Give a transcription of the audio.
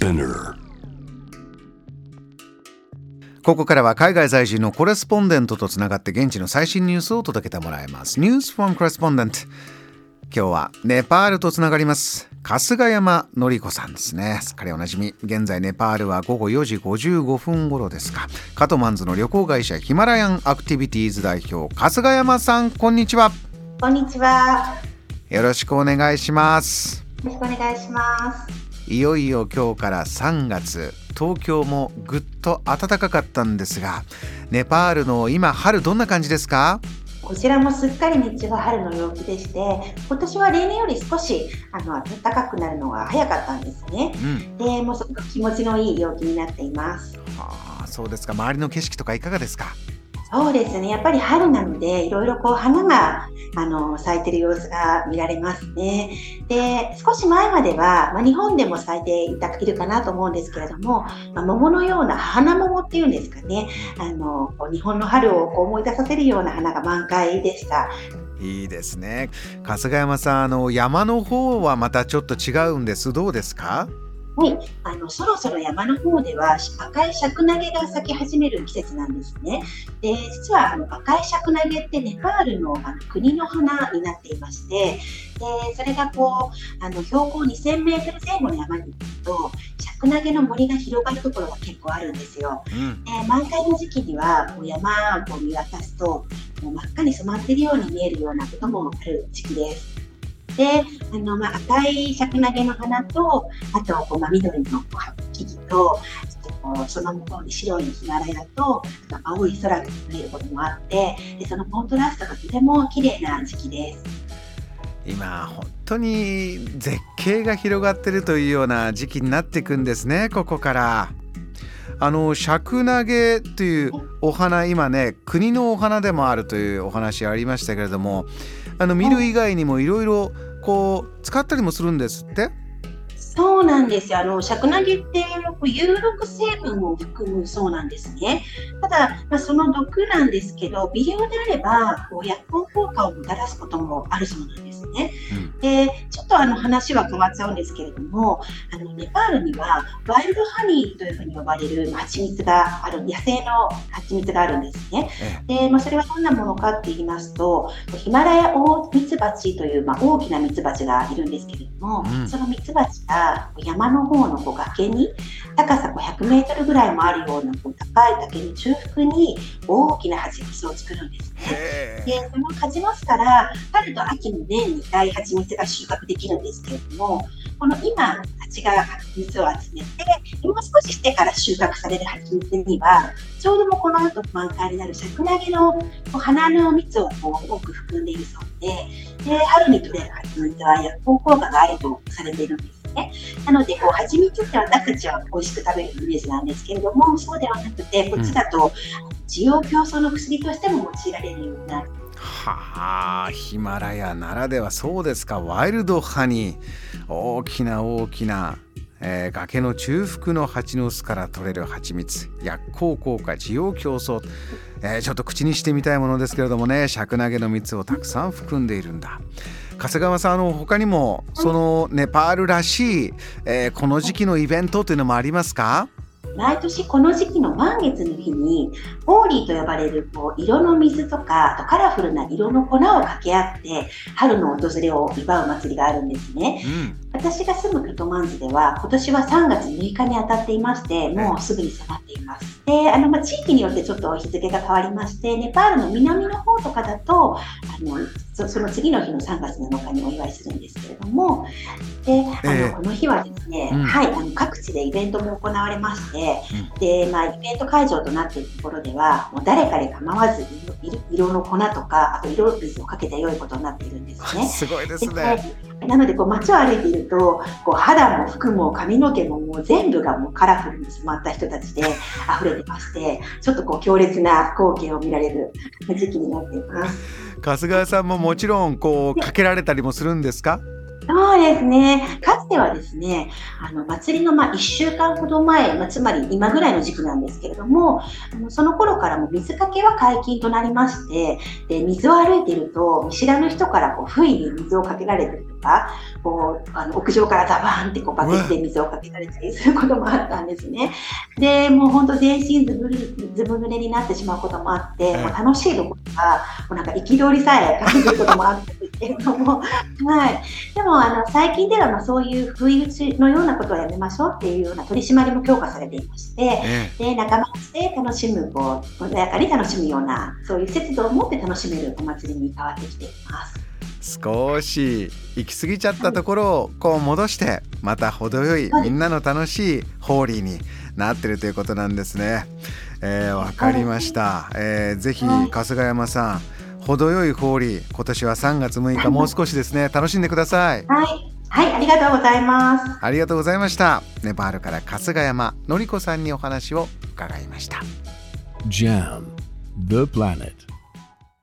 Spinner ここからは海外在住のコレスポンデントとつながって現地の最新ニュースを届けてもらいます。ニュースフォンコレスポンデント。今日はネパールとつながります。春日山紀子さんですね。すっかりおなじみ。現在ネパールは午後4時55分頃ですか。カトマンズの旅行会社ヒマラヤンアクティビティーズ代表春日山さん、こんにちは。こんにちは。よろしくお願いします。よろしくお願いします。いよいよ今日から3月。東京もぐっと暖かかったんですがネパールの今春どんな感じですか？こちらもすっかり日中は春の陽気でして、今年は例年より少しあの暖かくなるのが早かったんですね。うん。で、もうすごく気持ちのいい陽気になっています。はあそうですか。周りの景色とかいかがですか？そうですね。やっぱり春なので、いろいろこう花があの咲いてる様子が見られますね。で、少し前までは、まあ、日本でも咲いていたいるかなと思うんですけれども、まあ、桃のような花桃っていうんですかね。あの日本の春をこう思い出させるような花が満開でした。いいですね春日山さんあの山の方はまたちょっと違うんですどうですか？はい、あのそろそろ山の方では赤いシャクナゲが咲き始める季節なんですね。で、実はあの赤いシャクナゲってネパールのあの国の花になっていまして、でそれがこうあの標高2000メートル前後の山に行くと、シャクナゲの森が広がるところが結構あるんですよ。うんで満開の時期にはこう山をこう見渡すと、もう真っ赤に染まっているように見えるようなこともある時期です。で、あのまあ、赤いシャクナゲの花と、あとこう、まあ、緑の木々と、ちょっとこうその向こうに白いヒマラヤと、あと青い空が見えることもあってで、そのコントラストがとても綺麗な時期です。今本当に絶景が広がってるというような時期になっていくんですねここからあのシャクナゲというお花今ね国のお花でもあるというお話ありましたけれどもあの見る以外にもいろいろこう使ったりもするんですって？そうなんですよ。あの、シャクナゲって、こう有毒成分を含むそうなんですね。ただ、まあ、その毒なんですけど、微量であれば、こう薬効効果をもたらすこともあるそうなんですね。で、ちょっとあの話は変わっちゃうんですけれども、あの、ネパールには、ワイルドハニーというふうに呼ばれる蜂蜜がある、野生の蜂蜜があるんですね。えで、まあ、それはどんなものかって言いますと、ヒマラヤオオミツバチという、まあ、大きなミツバチがいるんですけれども、うんそのミツバチが山の方のこう崖に高さこう100メートルぐらいもあるようなこう高い崖の中腹に大きな蜂蜜を作るんですね。へで、その蜂の巣から春と秋の年2回蜂蜜が収穫できるんですけれども、この今、蜂が蜂蜜を集めて、もう少ししてから収穫される蜂蜜には、ちょうどもうこの後満開になるシャクナゲのこう花の蜜をこう多く含んでいるそうで、で春に取れる蜂蜜は薬効効果があるとされているんですね。なので、こう蜂蜜って私たちは美味しく食べるイメージなんですけれども、そうではなくて、こっちだと、需要競争の薬としても用いられるようになる。はあヒマラヤならではそうですか。ワイルドハニー。大きな大きな、えー崖の中腹の蜂の巣から取れる蜂蜜。薬効効果需要競争、えーちょっと口にしてみたいものですけれどもね。シャクナゲの蜜をたくさん含んでいるんだ。長谷川さんあの他にもそのネパールらしい、えーこの時期のイベントというのもありますか？毎年この時期の満月の日にホーリーと呼ばれるこう色の水とかあとカラフルな色の粉を掛け合って春の訪れを祝う祭りがあるんですね。うん私が住むカトマンズでは今年は3月6日に当たっていましてもうすぐに迫っています。であの、まあ、地域によってちょっと日付が変わりましてネパールの南の方とかだとあのそその次の日の3月7日にお祝いするんですけれどもであの、ええこの日はですね、うんはい、あの各地でイベントも行われまして、でまあ、イベント会場となっているところではもう誰かで構わず色色の粉とかあと色水をかけて良いことになっているんですね。すごいですでね。なのでこう街を歩いているとこう肌も服も髪の毛ももう全部がもうカラフルに染まった人たちで 溢れてましてちょっとこう強烈な光景を見られる時期になっています。春日さんももちろんこうかけられたりもするんですか？そうですね。かつてはですね、あの祭りのまあ1週間ほど前、まあ、つまり今ぐらいの時期なんですけれども、あのその頃からも水かけは解禁となりまして、で水を歩いていると、見知らぬ人からこう不意に水をかけられてるか、こうあの屋上からザバーンってこうバケツで水をかけられたりすることもあったんですね。で、もう本当全身ずぶずぶ濡れになってしまうこともあって、もう楽しいところが、もうなんか憤りさえ感じることもあったんですけれども、はい。でも、あの、最近では、まあ、そういう不意打ちのようなことはやめましょうっていうような取り締まりも強化されていまして、で、仲間で楽しむ、こう、穏やかに楽しむような、そういう節度を持って楽しめるお祭りに変わってきています。少し行き過ぎちゃったところをこう戻してまた程よいみんなの楽しいホーリーになってるということなんですね。えー、わかりました。えー、ぜひ春日山さん程よいホーリー今年は3月6日もう少しですね楽しんでください。はい。はい、ありがとうございます。ありがとうございました。ネパールから春日山のりこさんにお話を伺いました。JAM The Planet